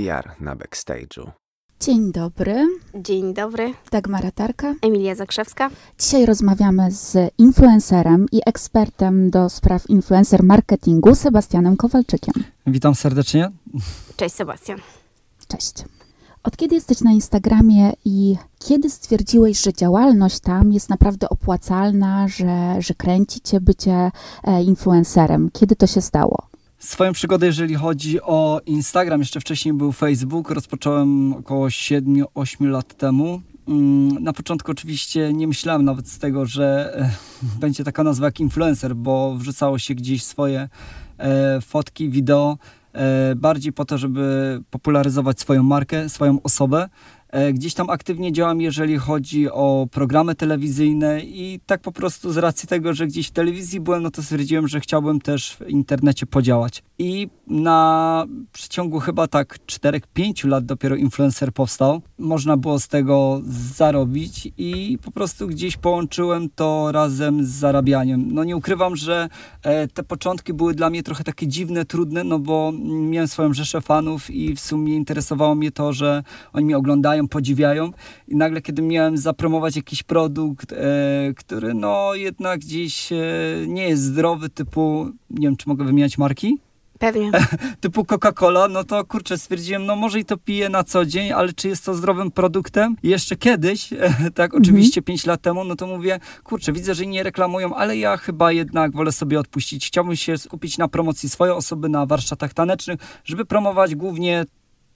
PR na backstage'u. Dzień dobry, Dzień dobry, Dagmara Tarka. Emilia Zakrzewska. Dzisiaj rozmawiamy z influencerem i ekspertem do spraw influencer marketingu Sebastianem Kowalczykiem. Witam serdecznie. Cześć Sebastian. Cześć. Od kiedy jesteś na Instagramie i kiedy stwierdziłeś, że działalność tam jest naprawdę opłacalna, że, że kręci cię bycie e, influencerem? Kiedy to się stało? Swoją przygodę, jeżeli chodzi o Instagram, jeszcze wcześniej był Facebook, rozpocząłem około 7-8 lat temu. Mm, Na początku oczywiście nie myślałem nawet z tego, że e, będzie taka nazwa jak influencer, bo wrzucało się gdzieś swoje e, fotki, wideo, e, bardziej po to, żeby popularyzować swoją markę, swoją osobę. E, Gdzieś tam aktywnie działam, jeżeli chodzi o programy telewizyjne i tak po prostu z racji tego, że gdzieś w telewizji byłem, no to stwierdziłem, że chciałbym też w internecie podziałać. I na przeciągu chyba tak 4-5 lat dopiero influencer powstał. Można było z tego zarobić i po prostu gdzieś połączyłem to razem z zarabianiem. No nie ukrywam, że e, te początki były dla mnie trochę takie dziwne, trudne, no bo miałem swoją rzeszę fanów i w sumie interesowało mnie to, że oni mnie oglądają, podziwiają i nagle kiedy miałem zapromować jakiś produkt, e, który no jednak gdzieś e, nie jest zdrowy, typu, nie wiem czy mogę wymieniać marki? Pewnie. typu Coca-Cola, no to kurczę, stwierdziłem, no może i to piję na co dzień, ale czy jest to zdrowym produktem? I jeszcze kiedyś, tak oczywiście 5 lat temu, no to mówię, kurczę, widzę, że nie reklamują, ale ja chyba jednak wolę sobie odpuścić. Chciałbym się skupić na promocji swojej osoby na warsztatach tanecznych, żeby promować głównie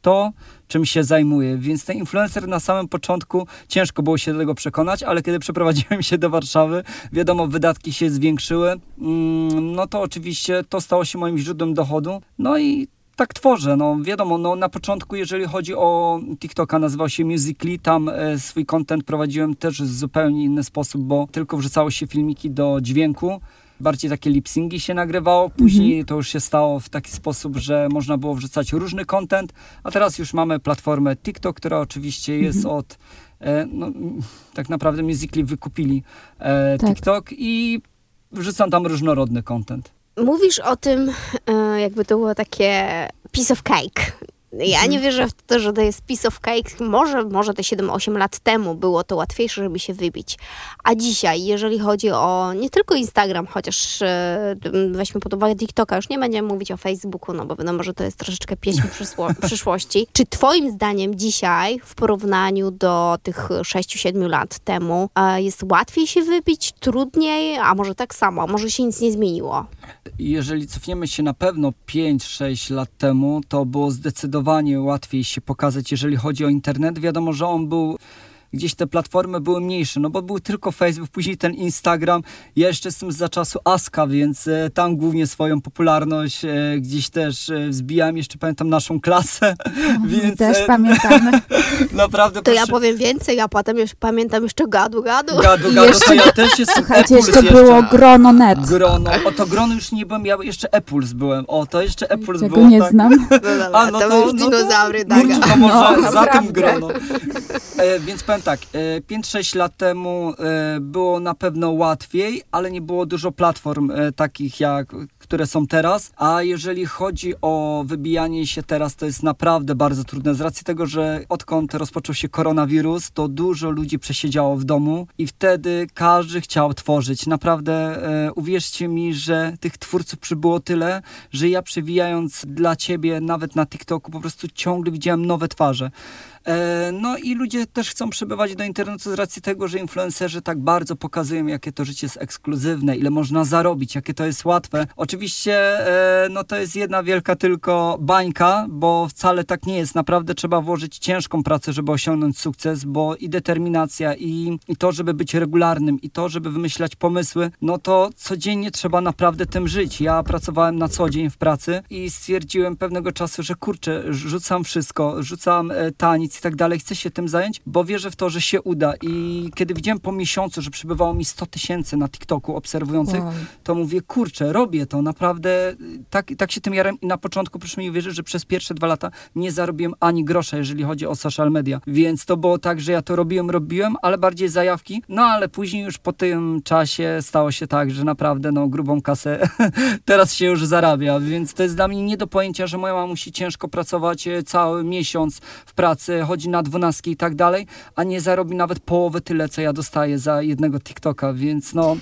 to, czym się zajmuję. Więc ten influencer na samym początku ciężko było się do tego przekonać, ale kiedy przeprowadziłem się do Warszawy, wiadomo, wydatki się zwiększyły, mm, no to oczywiście to stało się moim źródłem dochodu. No i tak tworzę, no wiadomo, no na początku jeżeli chodzi o TikToka nazywał się Musical.ly, tam e, swój content prowadziłem też w zupełnie inny sposób, bo tylko wrzucało się filmiki do dźwięku, bardziej takie lipsingi się nagrywało, później to już się stało w taki sposób, że można było wrzucać różny content, a teraz już mamy platformę TikTok, która oczywiście jest od, e, no, tak naprawdę Musical.ly wykupili e, Tak. TikTok i wrzucam tam różnorodny content. Mówisz o tym, e, jakby to było takie piece of cake. Ja nie wierzę w to, że to jest piece of cake. Może, może te 7-8 lat temu było to łatwiejsze, żeby się wybić. A dzisiaj, jeżeli chodzi o nie tylko Instagram, chociaż e, weźmy pod uwagę TikToka, już nie będziemy mówić o Facebooku, no bo wiadomo, że to jest troszeczkę pieśń przyszłości. Czy twoim zdaniem dzisiaj, w porównaniu do tych 6-7 lat temu, e, jest łatwiej się wybić, trudniej, a może tak samo, może się nic nie zmieniło? jeżeli cofniemy się na pewno 5-6 lat temu, to było zdecydowanie łatwiej się pokazać, jeżeli chodzi o internet. Wiadomo, że on był. Gdzieś te platformy były mniejsze, no bo był tylko Facebook, później ten Instagram. Ja jeszcze jestem za czasu Aska, więc e, tam głównie swoją popularność e, gdzieś też e, wzbijałem. Jeszcze pamiętam naszą klasę, więc Też pamiętamy. naprawdę To ja proszę- powiem więcej, a potem już pamiętam jeszcze gadu, gadu. Gadu, gadu, jeszcze- to ja też jestem Słuchajcie, Epuls jeszcze było grono net. Grono, o to grono już nie byłem, ja jeszcze Epuls byłem. O, to jeszcze Epuls było. nie tak. znam. No dobra, A, no to, to- już no dinozaury, tak. To może No, za tym grono. E, więc powiem tak, e, 5-6 lat temu e, było na pewno łatwiej, ale nie było dużo platform e, takich jak które są teraz, a jeżeli chodzi o wybijanie się teraz, to jest naprawdę bardzo trudne z racji tego, że odkąd rozpoczął się koronawirus, to dużo ludzi przesiedziało w domu i wtedy każdy chciał tworzyć. Naprawdę e, uwierzcie mi, że tych twórców przybyło tyle, że ja przewijając dla ciebie nawet na TikToku po prostu ciągle widziałem nowe twarze. E, No i ludzie też chcą przebywać do internetu z racji tego, że influencerzy tak bardzo pokazują, jakie to życie jest ekskluzywne, ile można zarobić, jakie to jest łatwe. Oczywiście, e, no to jest jedna wielka tylko bańka, bo wcale tak nie jest. Naprawdę trzeba włożyć ciężką pracę, żeby osiągnąć sukces, bo i determinacja, i, i to, żeby być regularnym, i to, żeby wymyślać pomysły, no to codziennie trzeba naprawdę tym żyć. Ja pracowałem na co dzień w pracy i stwierdziłem pewnego czasu, że kurczę, rzucam wszystko, rzucam e, taniec, i tak dalej, chcę się tym zająć, bo wierzę w to, że się uda. I kiedy widziałem po miesiącu, że przybywało mi 100 tysięcy na TikToku obserwujących, Wow. to mówię, kurczę, robię to, naprawdę tak, tak się tym jarem i na początku proszę mi uwierzyć, że przez pierwsze dwa lata nie zarobiłem ani grosza, jeżeli chodzi o social media, więc to było tak, że ja to robiłem, robiłem, ale bardziej zajawki, no ale później już po tym czasie stało się tak, że naprawdę no grubą kasę teraz się już zarabia, więc to jest dla mnie nie do pojęcia, że moja mama musi ciężko pracować e, cały miesiąc w pracy, chodzi na dwunastki i tak dalej, a nie zarobi nawet połowę tyle, co ja dostaję za jednego TikToka, więc no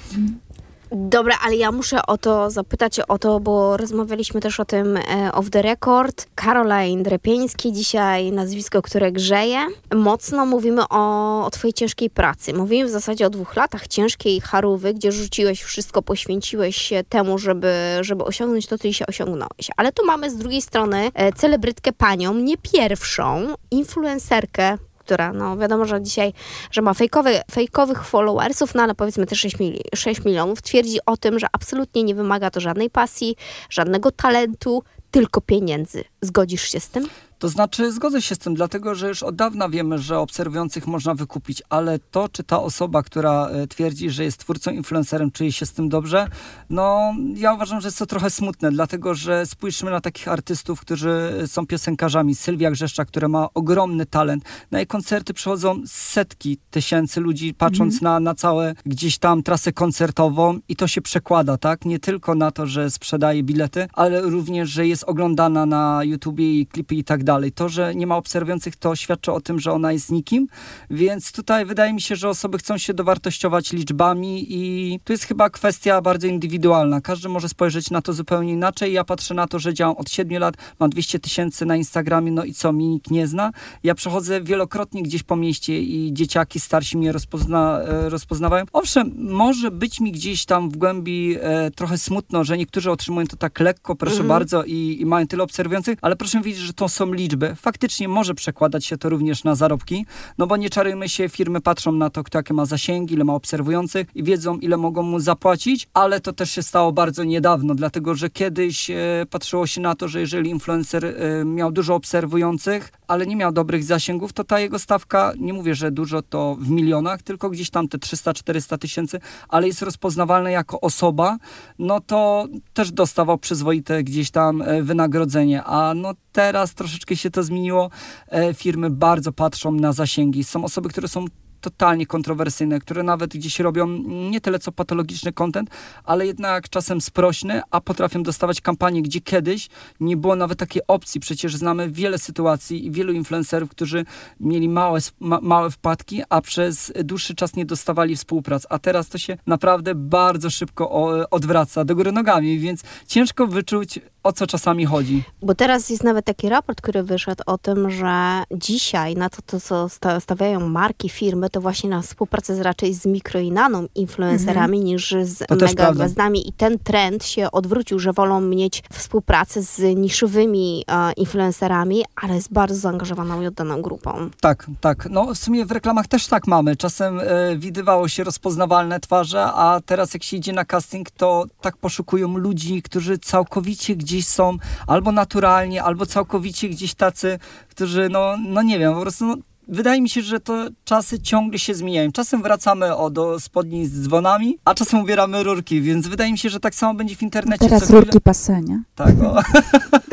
Dobra, ale ja muszę o to zapytać o to, bo rozmawialiśmy też o tym e, off the record. Caroline Drepieński dzisiaj, nazwisko, które grzeje. Mocno mówimy o, o twojej ciężkiej pracy. Mówimy w zasadzie o dwóch latach ciężkiej charówy, gdzie rzuciłeś wszystko, poświęciłeś się temu, żeby, żeby osiągnąć to, co dzisiaj osiągnąłeś. Ale tu mamy z drugiej strony e, celebrytkę panią, nie pierwszą, influencerkę, która, no wiadomo, że dzisiaj, że ma fejkowe, fejkowych followersów, no ale powiedzmy te 6, mili 6 milionów, twierdzi o tym, że absolutnie nie wymaga to żadnej pasji, żadnego talentu, tylko pieniędzy. Zgodzisz się z tym? To znaczy, zgodzę się z tym, dlatego że już od dawna wiemy, że obserwujących można wykupić, ale to, czy ta osoba, która e, twierdzi, że jest twórcą, influencerem, czuje się z tym dobrze, no ja uważam, że jest to trochę smutne, dlatego że spójrzmy na takich artystów, którzy są piosenkarzami. Sylwia Grzeszcza, która ma ogromny talent. Na jej koncerty przychodzą setki tysięcy ludzi, patrząc na, na całe gdzieś tam trasę koncertową i to się przekłada, tak? Nie tylko na to, że sprzedaje bilety, ale również, że jest oglądana na YouTubie i klipy i tak dalej. To, że nie ma obserwujących, to świadczy o tym, że ona jest nikim, więc tutaj wydaje mi się, że osoby chcą się dowartościować liczbami i tu jest chyba kwestia bardzo indywidualna. Każdy może spojrzeć na to zupełnie inaczej. Ja patrzę na to, że działam od 7 lat, mam 200 tysięcy na Instagramie, no i co, mi nikt nie zna. Ja przechodzę wielokrotnie gdzieś po mieście i dzieciaki starsi mnie rozpozna, e, rozpoznawają. Owszem, może być mi gdzieś tam w głębi e, trochę smutno, że niektórzy otrzymują to tak lekko, proszę Mhm. bardzo, i, i mają tyle obserwujących, ale proszę widzieć, że to są liczby. Faktycznie może przekładać się to również na zarobki, no bo nie czarujmy się, firmy patrzą na to, kto jakie ma zasięgi, ile ma obserwujących i wiedzą, ile mogą mu zapłacić, ale to też się stało bardzo niedawno, dlatego że kiedyś e, patrzyło się na to, że jeżeli influencer e, miał dużo obserwujących, ale nie miał dobrych zasięgów, to ta jego stawka, nie mówię, że dużo to w milionach, tylko gdzieś tam te 300-400 tysięcy, ale jest rozpoznawalny jako osoba, no to też dostawał przyzwoite gdzieś tam e, wynagrodzenie, a no teraz troszeczkę się to zmieniło. E, Firmy bardzo patrzą na zasięgi. Są osoby, które są totalnie kontrowersyjne, które nawet gdzieś robią nie tyle co patologiczny content, ale jednak czasem sprośny, a potrafią dostawać kampanie, gdzie kiedyś nie było nawet takiej opcji. Przecież znamy wiele sytuacji i wielu influencerów, którzy mieli małe, ma, małe wpadki, a przez dłuższy czas nie dostawali współprac. A teraz to się naprawdę bardzo szybko odwraca do góry nogami, więc ciężko wyczuć, o co czasami chodzi. Bo teraz jest nawet taki raport, który wyszedł o tym, że dzisiaj na to, to co sta- stawiają marki, firmy, to właśnie na współpracę z raczej z mikro i influencerami niż z To mega gwiazdami. I ten trend się odwrócił, że wolą mieć współpracę z niszowymi e, influencerami, ale z bardzo zaangażowaną i oddaną grupą. Tak, tak. No w sumie w reklamach też tak mamy. Czasem e, widywało się rozpoznawalne twarze, a teraz jak się idzie na casting, to tak poszukują ludzi, którzy całkowicie gdzieś są albo naturalnie, albo całkowicie gdzieś tacy, którzy no, no nie wiem, po prostu no, Wydaje mi się, że to czasy ciągle się zmieniają. Czasem wracamy o, do spodni z dzwonami, a czasem ubieramy rurki, więc wydaje mi się, że tak samo będzie w internecie. Teraz co chwilę- rurki pasenie. Tak, o.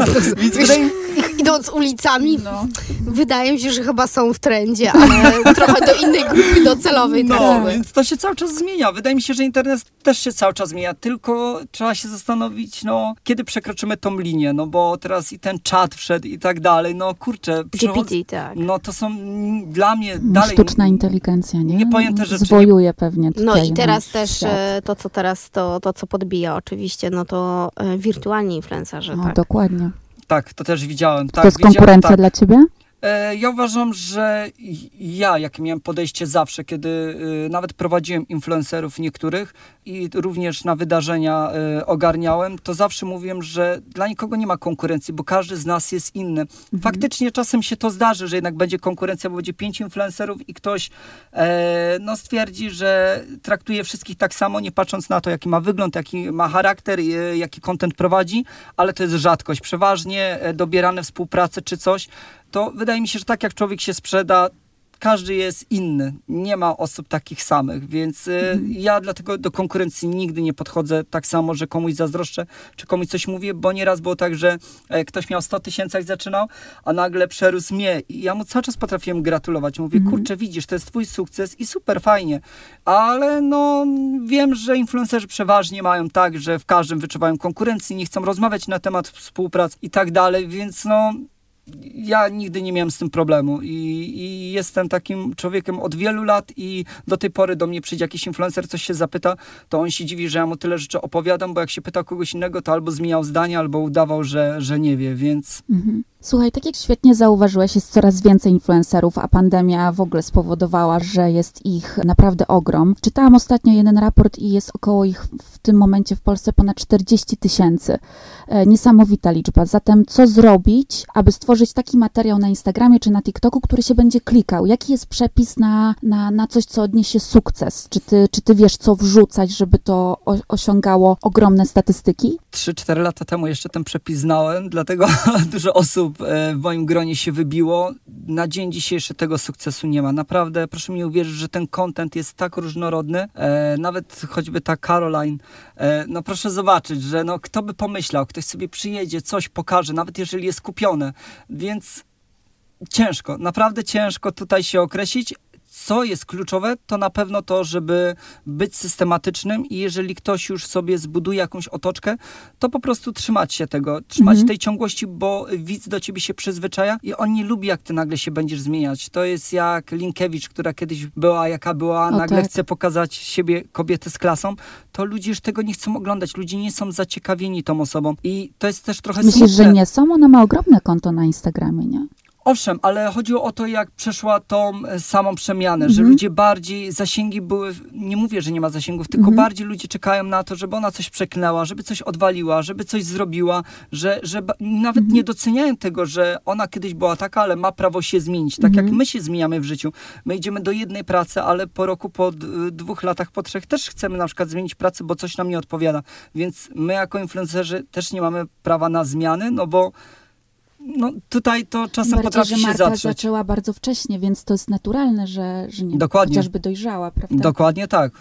więc wydaje mi Idąc ulicami, wydaje mi się, że chyba są w trendzie, ale trochę do innej grupy docelowej No, trafiły. więc to się cały czas zmienia. Wydaje mi się, że internet też się cały czas zmienia, tylko trzeba się zastanowić, no, kiedy przekroczymy tą linię, no bo teraz i ten czat wszedł i tak dalej, no kurczę. GPT, tak. No to są dla mnie dalej... Sztuczna inteligencja, nie? niepojęte rzeczy. Zwojuje pewnie No i teraz też świat. e, to, co teraz, to, to co podbija oczywiście, no to e, wirtualni influencerzy, No, tak. dokładnie. Tak, to też widziałem. Tak, to jest widziałem, konkurencja tak. dla ciebie? E, Ja uważam, że ja, jak miałem podejście zawsze, kiedy y, nawet prowadziłem influencerów niektórych i również na wydarzenia y, ogarniałem, to zawsze mówiłem, że dla nikogo nie ma konkurencji, bo każdy z nas jest inny. Faktycznie czasem się to zdarzy, że jednak będzie konkurencja, bo będzie pięć influencerów i ktoś e, no, stwierdzi, że traktuje wszystkich tak samo, nie patrząc na to, jaki ma wygląd, jaki ma charakter, e, jaki content prowadzi, ale to jest rzadkość. Przeważnie e, dobierane współprace czy coś to wydaje mi się, że tak jak człowiek się sprzeda, każdy jest inny. Nie ma osób takich samych, więc y, mhm. ja dlatego do konkurencji nigdy nie podchodzę tak samo, że komuś zazdroszczę, czy komuś coś mówię, bo nieraz było tak, że e, ktoś miał 100 tysięcy jak zaczynał, a nagle przerósł mnie i ja mu cały czas potrafiłem gratulować. Mówię, mhm. kurczę, widzisz, to jest twój sukces i super, fajnie, ale no wiem, że influencerzy przeważnie mają tak, że w każdym wyczuwają konkurencji, nie chcą rozmawiać na temat współpracy i tak dalej, więc no ja nigdy nie miałem z tym problemu I, i, jestem takim człowiekiem od wielu lat i do tej pory do mnie przyjdzie jakiś influencer, coś się zapyta, to on się dziwi, że ja mu tyle rzeczy opowiadam, bo jak się pyta kogoś innego, to albo zmieniał zdanie, albo udawał, że, że nie wie, więc... Mhm. Słuchaj, tak jak świetnie zauważyłeś, jest coraz więcej influencerów, a pandemia w ogóle spowodowała, że jest ich naprawdę ogrom. Czytałam ostatnio jeden raport i jest około ich w tym momencie w Polsce ponad 40 tysięcy. E, niesamowita liczba. Zatem co zrobić, aby stworzyć taki materiał na Instagramie czy na TikToku, który się będzie klikał? Jaki jest przepis na, na, na coś, co odniesie sukces? Czy ty, czy ty wiesz, co wrzucać, żeby to osiągało ogromne statystyki? 3-4 lata temu jeszcze ten przepis znałem, dlatego dużo osób osób e, w moim gronie się wybiło. Na dzień dzisiejszy tego sukcesu nie ma. Naprawdę, proszę mi uwierzyć, że ten content jest tak różnorodny. E, nawet choćby ta Caroline, e, no proszę zobaczyć, że no kto by pomyślał, ktoś sobie przyjedzie, coś pokaże, nawet jeżeli jest kupione. Więc ciężko, naprawdę ciężko tutaj się określić, co jest kluczowe, to na pewno to, żeby być systematycznym i jeżeli ktoś już sobie zbuduje jakąś otoczkę, to po prostu trzymać się tego, trzymać mhm. tej ciągłości, bo widz do ciebie się przyzwyczaja i on nie lubi, jak ty nagle się będziesz zmieniać. To jest jak Linkiewicz, która kiedyś była, jaka była, o, nagle tak. chce pokazać siebie kobietę z klasą, to ludzie już tego nie chcą oglądać. Ludzie nie są zaciekawieni tą osobą i to jest też trochę Myślisz, smutne. że nie są? Ona ma ogromne konto na Instagramie, nie? Owszem, ale chodziło o to, jak przeszła tą e, samą przemianę, mhm. że ludzie bardziej, zasięgi były, nie mówię, że nie ma zasięgów, tylko mhm. bardziej ludzie czekają na to, żeby ona coś przeklęła, żeby coś odwaliła, żeby coś zrobiła, że, że nawet mhm. nie doceniają tego, że ona kiedyś była taka, ale ma prawo się zmienić. Tak jak mhm. my się zmieniamy w życiu. My idziemy do jednej pracy, ale po roku, po dwóch latach, po trzech też chcemy na przykład zmienić pracę, bo coś nam nie odpowiada. Więc my jako influencerzy też nie mamy prawa na zmiany, no bo no tutaj to czasem Bardziej, potrafi że Marta się zatrzeć. zaczęła bardzo wcześnie, więc to jest naturalne, że, że nie Dokładnie. chociażby dojrzała, prawda? Dokładnie tak.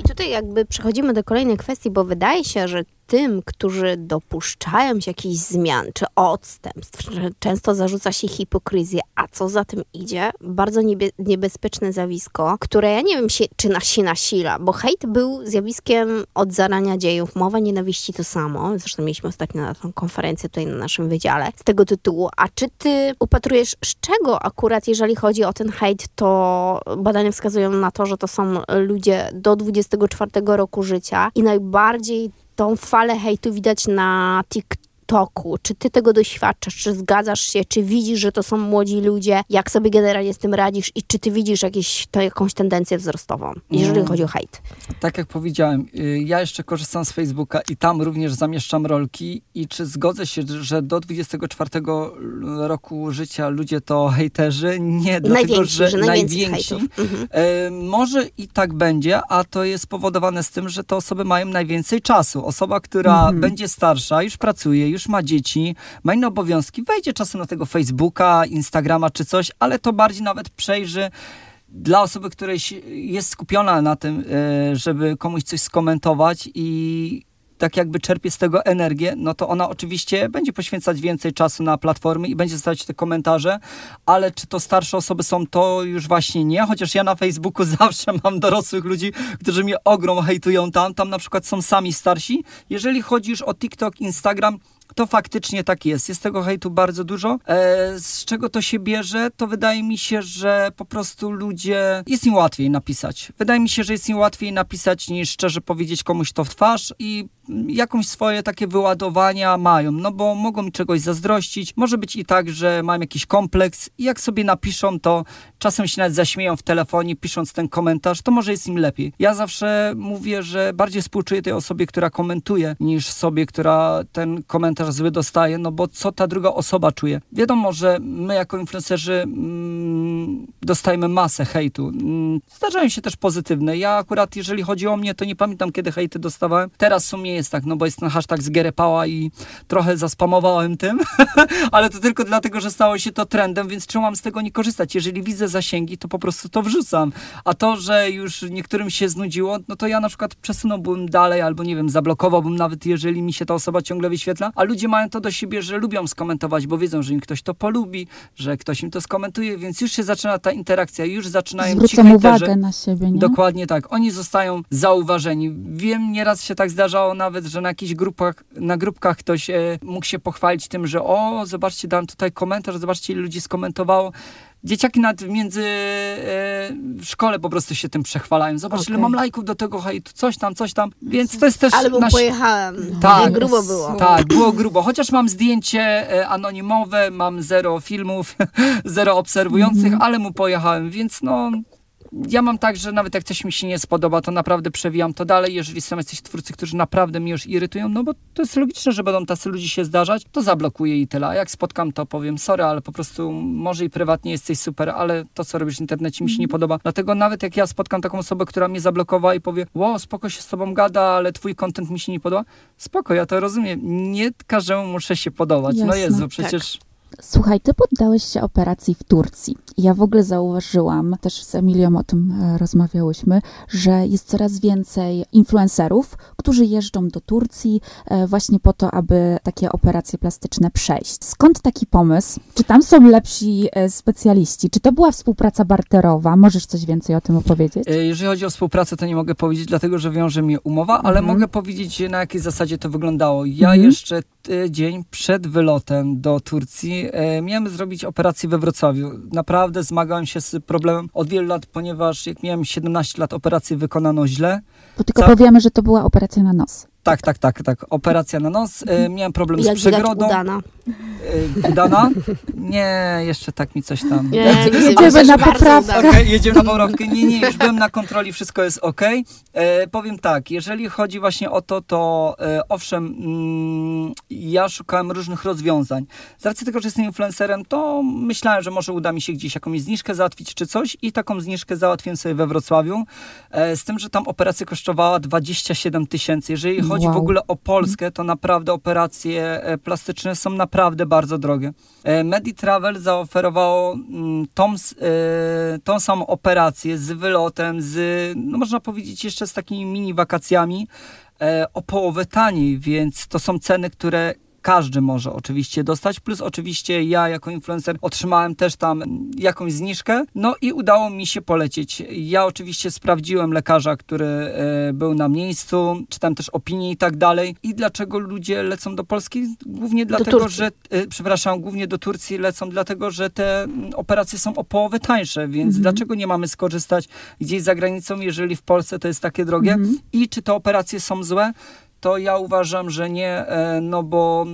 I tutaj jakby przechodzimy do kolejnej kwestii, bo wydaje się, że tym, którzy dopuszczają się jakichś zmian czy odstępstw, często zarzuca się hipokryzję, a co za tym idzie? Bardzo niebie, niebezpieczne zjawisko, które ja nie wiem, się, czy nas się nasila, bo hejt był zjawiskiem od zarania dziejów. Mowa nienawiści to samo. Zresztą mieliśmy ostatnio na tą konferencję tutaj na naszym wydziale z tego tytułu. A czy ty upatrujesz, z czego akurat, jeżeli chodzi o ten hejt, to badania wskazują na to, że to są ludzie do 24 roku życia i najbardziej tą falę hejtu widać na TikToku toku? Czy ty tego doświadczasz? Czy zgadzasz się? Czy widzisz, że to są młodzi ludzie? Jak sobie generalnie z tym radzisz? I czy ty widzisz jakieś, to jakąś tendencję wzrostową, jeżeli mm. chodzi o hejt? Tak jak powiedziałem, y, ja jeszcze korzystam z Facebooka i tam również zamieszczam rolki i czy zgodzę się, że do 24 roku życia ludzie to hejterzy? Nie, dlatego, że, że najwięksi. Mhm. E, może i tak będzie, a to jest spowodowane z tym, że te osoby mają najwięcej czasu. Osoba, która mhm. będzie starsza, już pracuje, już ma dzieci, ma inne obowiązki, wejdzie czasem na tego Facebooka, Instagrama czy coś, ale to bardziej nawet przejrzy dla osoby, która jest skupiona na tym, e, żeby komuś coś skomentować i tak jakby czerpie z tego energię, no to ona oczywiście będzie poświęcać więcej czasu na platformy i będzie zostawiać te komentarze, ale czy to starsze osoby są, to już właśnie nie, chociaż ja na Facebooku zawsze mam dorosłych ludzi, którzy mnie ogrom hejtują tam, tam na przykład są sami starsi. Jeżeli chodzi już o TikTok, Instagram, to faktycznie tak jest. Jest tego hejtu bardzo dużo. E, z czego to się bierze? To wydaje mi się, że po prostu ludzie... Jest im łatwiej napisać. Wydaje mi się, że jest im łatwiej napisać niż szczerze powiedzieć komuś to w twarz i jakąś swoje takie wyładowania mają, no bo mogą mi czegoś zazdrościć. Może być i tak, że mam jakiś kompleks i jak sobie napiszą, to czasem się nawet zaśmieją w telefonie, pisząc ten komentarz, to może jest im lepiej. Ja zawsze mówię, że bardziej współczuję tej osobie, która komentuje, niż sobie, która ten komentarz zły dostaje, no bo co ta druga osoba czuje. Wiadomo, że my jako influencerzy mm, dostajemy masę hejtu. Mm, zdarzają się też pozytywne. Ja akurat, jeżeli chodzi o mnie, to nie pamiętam, kiedy hejty dostawałem. Teraz w jest tak, no bo jest ten hashtag zgierepała i trochę zaspamowałem tym, ale to tylko dlatego, że stało się to trendem, więc czemu mam z tego nie korzystać? Jeżeli widzę zasięgi, to po prostu to wrzucam. A to, że już niektórym się znudziło, no to ja na przykład przesunąłbym dalej albo nie wiem, zablokowałbym nawet, jeżeli mi się ta osoba ciągle wyświetla, a ludzie mają to do siebie, że lubią skomentować, bo wiedzą, że im ktoś to polubi, że ktoś im to skomentuje, więc już się zaczyna ta interakcja, już zaczynają ci Zwrócą hejterzy- uwagę na siebie, nie? Dokładnie tak. Oni zostają zauważeni. Wiem, nieraz się tak zdarzało nawet, że na jakichś grupach, na grupkach ktoś e, mógł się pochwalić tym, że o, zobaczcie, dam tutaj komentarz, zobaczcie, ile ludzi skomentowało. Dzieciaki nawet między e, w szkole po prostu się tym przechwalają. Zobacz, ile Okej. mam lajków do tego hejtu, coś tam, coś tam. Więc to jest też Ale nasz- pojechałem. Tak. grubo było. tak, było grubo. Chociaż mam zdjęcie e, anonimowe, mam zero filmów, zero obserwujących, ale mu pojechałem, więc no. Ja mam tak, że nawet jak coś mi się nie spodoba, to naprawdę przewijam to dalej. Jeżeli są jacyś twórcy, którzy naprawdę mnie już irytują, no bo to jest logiczne, że będą tacy ludzie się zdarzać, to zablokuję i tyle. A jak spotkam, to powiem sorry, ale po prostu może i prywatnie jesteś super, ale to, co robisz w internecie mi się nie podoba. Dlatego nawet jak ja spotkam taką osobę, która mnie zablokowała i powie, wow, spoko się z tobą gada, ale twój content mi się nie podoba, spoko, ja to rozumiem. Nie każdemu muszę się podobać. No Jasne. Jezu, przecież... Słuchaj, ty poddałeś się operacji w Turcji. Ja w ogóle zauważyłam, też z Emilią o tym e, rozmawiałyśmy, że jest coraz więcej influencerów, którzy jeżdżą do Turcji e, właśnie po to, aby takie operacje plastyczne przejść. Skąd taki pomysł? Czy tam są lepsi e, specjaliści? Czy to była współpraca barterowa? Możesz coś więcej o tym opowiedzieć? Jeżeli chodzi o współpracę, to nie mogę powiedzieć, dlatego że wiąże mnie umowa, ale Mhm. mogę powiedzieć, na jakiej zasadzie to wyglądało. Ja Mhm. jeszcze tydzień przed wylotem do Turcji miałem zrobić operację we Wrocławiu. Naprawdę zmagałem się z problemem od wielu lat, ponieważ jak miałem 17 lat, operację wykonano źle. Bo tylko co- powiemy, że to była operacja na nos. Tak, tak, tak, tak. Operacja na nos. E, miałem problem Jak z przegrodą. udana. E, udana? Nie, jeszcze tak mi coś tam. Nie, Jedziemy myślę, że na bardzo poprawkę. Okej, jedziemy na poprawkę. Nie, nie, już byłem na kontroli, wszystko jest ok. E, powiem tak, jeżeli chodzi właśnie o to, to e, owszem, mm, ja szukałem różnych rozwiązań. Z racji tego, że jestem influencerem, to myślałem, że może uda mi się gdzieś jakąś zniżkę załatwić czy coś i taką zniżkę załatwiłem sobie we Wrocławiu. E, z tym, że tam operacja kosztowała 27 tysięcy. Jeżeli chodzi w Wow. ogóle o Polskę, to naprawdę operacje e, plastyczne są naprawdę bardzo drogie. E, Meditravel zaoferowało mm, tą, e, tą samą operację z wylotem, z, no można powiedzieć, jeszcze z takimi mini wakacjami o połowę taniej, więc to są ceny, które każdy może oczywiście dostać, plus oczywiście ja jako influencer otrzymałem też tam jakąś zniżkę, no i udało mi się polecieć. Ja oczywiście sprawdziłem lekarza, który e, był na miejscu, czytam też opinie i tak dalej. I dlaczego ludzie lecą do Polski? Głównie dlatego, Turcji. że, e, przepraszam, głównie do Turcji lecą dlatego, że te mm, operacje są o połowę tańsze, więc dlaczego nie mamy skorzystać gdzieś za granicą, jeżeli w Polsce to jest takie drogie? Mhm. I czy te operacje są złe? To ja uważam, że nie, e, no bo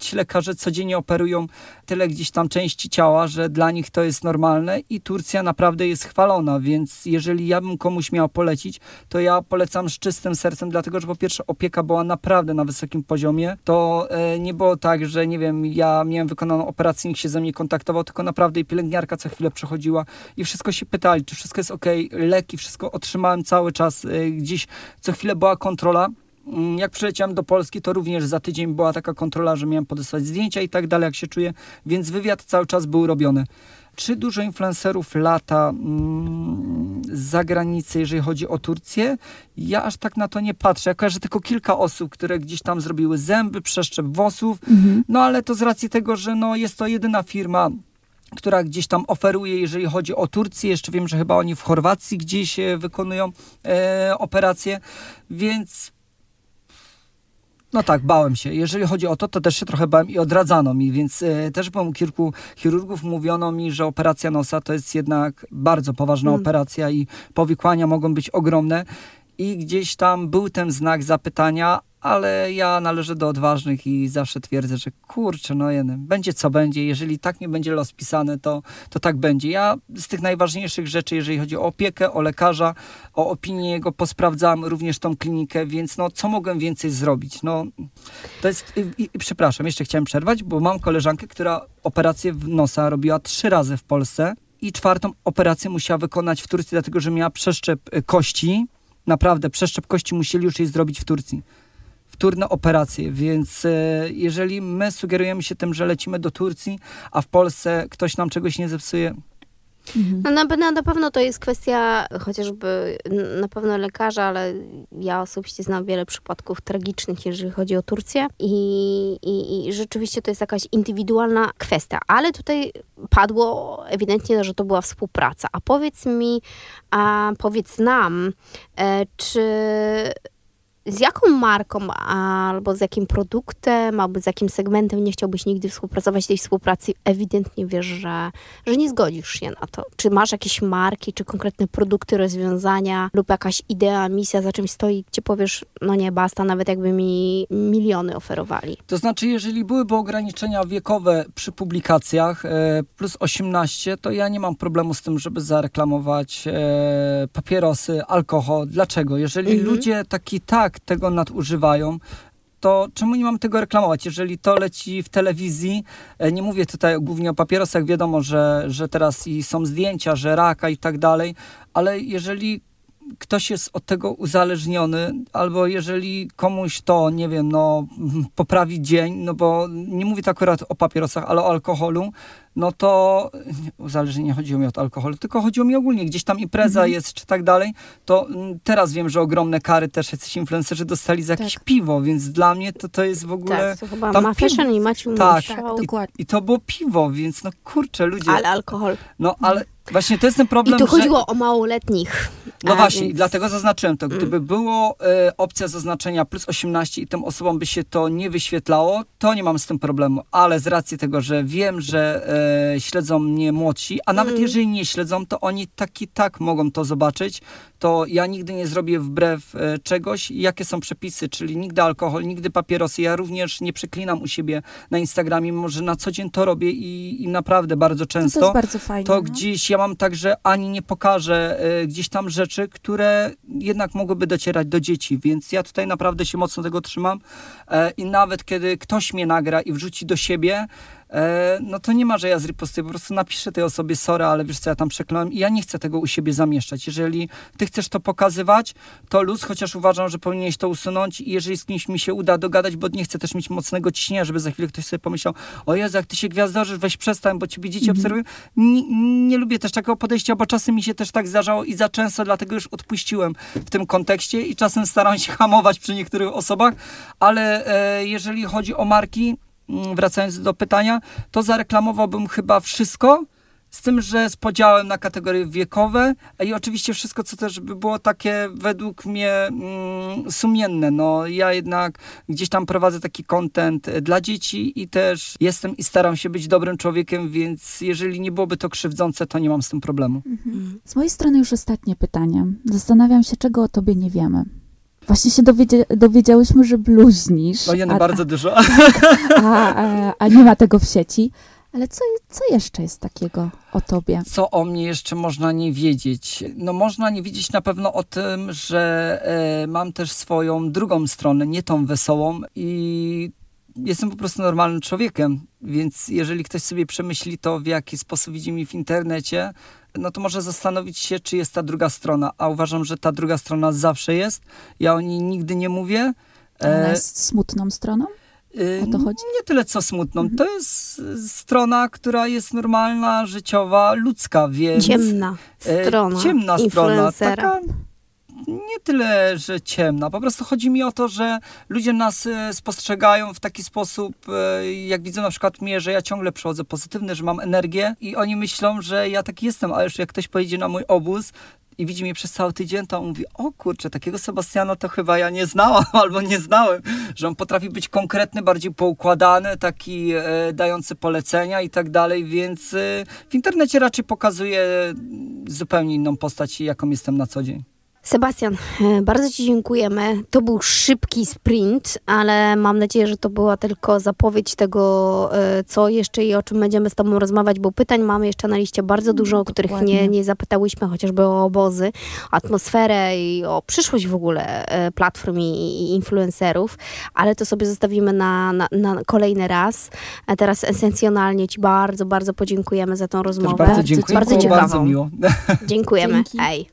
ci lekarze codziennie operują tyle gdzieś tam części ciała, że dla nich to jest normalne i Turcja naprawdę jest chwalona, więc jeżeli ja bym komuś miał polecić, to ja polecam z czystym sercem, dlatego że po pierwsze opieka była naprawdę na wysokim poziomie. To e, nie było tak, że nie wiem, ja miałem wykonaną operację, nikt się ze mnie kontaktował, tylko naprawdę i pielęgniarka co chwilę przychodziła i wszystko się pytali, czy wszystko jest ok, leki, wszystko otrzymałem cały czas, e, gdzieś co chwilę była kontrola. Mm, Jak przyleciałem do Polski, to również za tydzień była taka kontrola, że miałem podesłać zdjęcia i tak dalej, jak się czuję, więc wywiad cały czas był robiony. Czy dużo influencerów lata mm, z zagranicy, jeżeli chodzi o Turcję? Ja aż tak na to nie patrzę. Ja kojarzę tylko kilka osób, które gdzieś tam zrobiły zęby, przeszczep włosów, Mhm. no ale to z racji tego, że no, jest to jedyna firma, która gdzieś tam oferuje, jeżeli chodzi o Turcję. Jeszcze wiem, że chyba oni w Chorwacji gdzieś e, wykonują e, operacje, więc no tak, bałem się. Jeżeli chodzi o to, to też się trochę bałem i odradzano mi, więc e, też byłem u kilku chirurgów, mówiono mi, że operacja nosa to jest jednak bardzo poważna Mm. operacja i powikłania mogą być ogromne. I gdzieś tam był ten znak zapytania, ale ja należę do odważnych i zawsze twierdzę, że kurczę, no jeden, będzie co będzie. Jeżeli tak nie będzie los pisany, to, to tak będzie. Ja z tych najważniejszych rzeczy, jeżeli chodzi o opiekę, o lekarza, o opinię jego, posprawdzam również tą klinikę, więc no, co mogłem więcej zrobić? No, to jest, i, i, przepraszam, jeszcze chciałem przerwać, bo mam koleżankę, która operację w nosa robiła trzy razy w Polsce i czwartą operację musiała wykonać w Turcji, dlatego że miała przeszczep y, kości. Naprawdę, przeszczep kości musieli już jej zrobić w Turcji. Wtórne operacje, więc e, jeżeli my sugerujemy się tym, że lecimy do Turcji, a w Polsce ktoś nam czegoś nie zepsuje, Mhm. No na, na, na pewno to jest kwestia chociażby na pewno lekarza, ale ja osobiście znam wiele przypadków tragicznych, jeżeli chodzi o Turcję i, i, i rzeczywiście to jest jakaś indywidualna kwestia. Ale tutaj padło ewidentnie, że to była współpraca. A powiedz mi, a powiedz nam, e, czy z jaką marką albo z jakim produktem, albo z jakim segmentem nie chciałbyś nigdy współpracować tej współpracy? Ewidentnie wiesz, że, że nie zgodzisz się na to. Czy masz jakieś marki, czy konkretne produkty, rozwiązania lub jakaś idea, misja za czymś stoi, gdzie powiesz, no nie, basta, nawet jakby mi miliony oferowali. To znaczy, jeżeli byłyby ograniczenia wiekowe przy publikacjach e, plus 18, to ja nie mam problemu z tym, żeby zareklamować e, papierosy, alkohol. Dlaczego? Jeżeli Mhm. ludzie taki tak tego nadużywają, to czemu nie mam tego reklamować? Jeżeli to leci w telewizji, e, nie mówię tutaj głównie o papierosach, wiadomo, że, że teraz i są zdjęcia, że raka i tak dalej, ale jeżeli ktoś jest od tego uzależniony, albo jeżeli komuś to, nie wiem, no, poprawi dzień, no bo nie mówię to akurat o papierosach, ale o alkoholu, no to uzależnienie nie chodziło mi o to alkoholu, tylko chodziło mi ogólnie, gdzieś tam impreza Mhm. jest, czy tak dalej, to mm, teraz wiem, że ogromne kary też jacyś influencerzy dostali za jakieś Tak. piwo, więc dla mnie to, to jest w ogóle... Tak, to chyba tam ma piwo- i Maciu Tak. Tak, dokładnie. I to było piwo, więc no kurczę, ludzie, Ale alkohol. no ale właśnie to jest ten I problem, tu że... chodziło o małoletnich. No właśnie, więc- i dlatego zaznaczyłem to. Mm. Gdyby było e, opcja zaznaczenia plus 18 i tym osobom by się to nie wyświetlało, to nie mam z tym problemu. Ale z racji tego, że wiem, że e, śledzą mnie młodsi, a nawet Mm. jeżeli nie śledzą, to oni tak i tak mogą to zobaczyć, to ja nigdy nie zrobię wbrew e, czegoś, jakie są przepisy, czyli nigdy alkohol, nigdy papierosy. Ja również nie przeklinam u siebie na Instagramie, mimo że na co dzień to robię i, i naprawdę bardzo To, często to jest bardzo fajne. to no. gdzieś ja mam tak, że ani nie pokażę e, gdzieś tam rzeczy, które jednak mogłyby docierać do dzieci, więc ja tutaj naprawdę się mocno tego trzymam e, i nawet kiedy ktoś mnie nagra i wrzuci do siebie, no to nie ma, że ja zripostuję, po prostu napiszę tej osobie sorry, ale wiesz co, ja tam przekląłem i ja nie chcę tego u siebie zamieszczać. Jeżeli ty chcesz to pokazywać, to luz, chociaż uważam, że powinieneś to usunąć i jeżeli z kimś mi się uda dogadać, bo nie chcę też mieć mocnego ciśnienia, żeby za chwilę ktoś sobie pomyślał, o Jezu, jak ty się gwiazdożysz, weź przestań, bo ciebie dzieci Mhm. obserwują. Nie, nie lubię też takiego podejścia, bo czasem mi się też tak zdarzało i za często, dlatego już odpuściłem w tym kontekście i czasem staram się hamować przy niektórych osobach, ale e, jeżeli chodzi o marki, wracając do pytania, to zareklamowałbym chyba wszystko, z tym, że z podziałem na kategorie wiekowe i oczywiście wszystko, co też by było takie według mnie mm, sumienne. No, ja jednak gdzieś tam prowadzę taki content e, dla dzieci i też jestem i staram się być dobrym człowiekiem, więc jeżeli nie byłoby to krzywdzące, to nie mam z tym problemu. Mhm. Z mojej strony już ostatnie pytanie. Zastanawiam się, czego o tobie nie wiemy. Właśnie się dowiedzie, dowiedziałyśmy, że bluźnisz, No nie, a, bardzo dużo. a, a, a nie ma tego w sieci. Ale co, co jeszcze jest takiego o tobie? Co o mnie jeszcze można nie wiedzieć? No można nie wiedzieć na pewno o tym, że e, mam też swoją drugą stronę, nie tą wesołą i jestem po prostu normalnym człowiekiem, więc jeżeli ktoś sobie przemyśli to, w jaki sposób widzi mnie w internecie, no to może zastanowić się, czy jest ta druga strona, a uważam, że ta druga strona zawsze jest. Ja o niej nigdy nie mówię. Ona E, jest smutną stroną? Y, O to chodzi? Nie tyle co smutną. Mhm. To jest y, strona, która jest normalna, życiowa, ludzka, więc... Ciemna e, strona Ciemna strona. Taka nie tyle, że ciemna. Po prostu chodzi mi o to, że ludzie nas e, spostrzegają w taki sposób, e, jak widzą na przykład mnie, że ja ciągle przechodzę pozytywny, że mam energię i oni myślą, że ja taki jestem, a już jak ktoś pojedzie na mój obóz, i widzi mnie przez cały tydzień, to on mówi, o kurczę, takiego Sebastiana to chyba ja nie znałam albo nie znałem, że on potrafi być konkretny, bardziej poukładany, taki e, dający polecenia i tak dalej, więc e, w internecie raczej pokazuje zupełnie inną postać, jaką jestem na co dzień. Sebastian, e, bardzo Ci dziękujemy. To był szybki sprint, ale mam nadzieję, że to była tylko zapowiedź tego, e, co jeszcze i o czym będziemy z Tobą rozmawiać, bo pytań mamy jeszcze na liście bardzo dużo, o których Dokładnie. nie, nie zapytałyśmy, chociażby o obozy, atmosferę i o przyszłość w ogóle e, platform i, i influencerów, ale to sobie zostawimy na, na, na kolejny raz. A teraz esencjonalnie Ci bardzo, bardzo podziękujemy za tą Też rozmowę. bardzo dziękuję, Bardzo bardzo ciekawą. miło. Dziękujemy. Dzięki. Ej.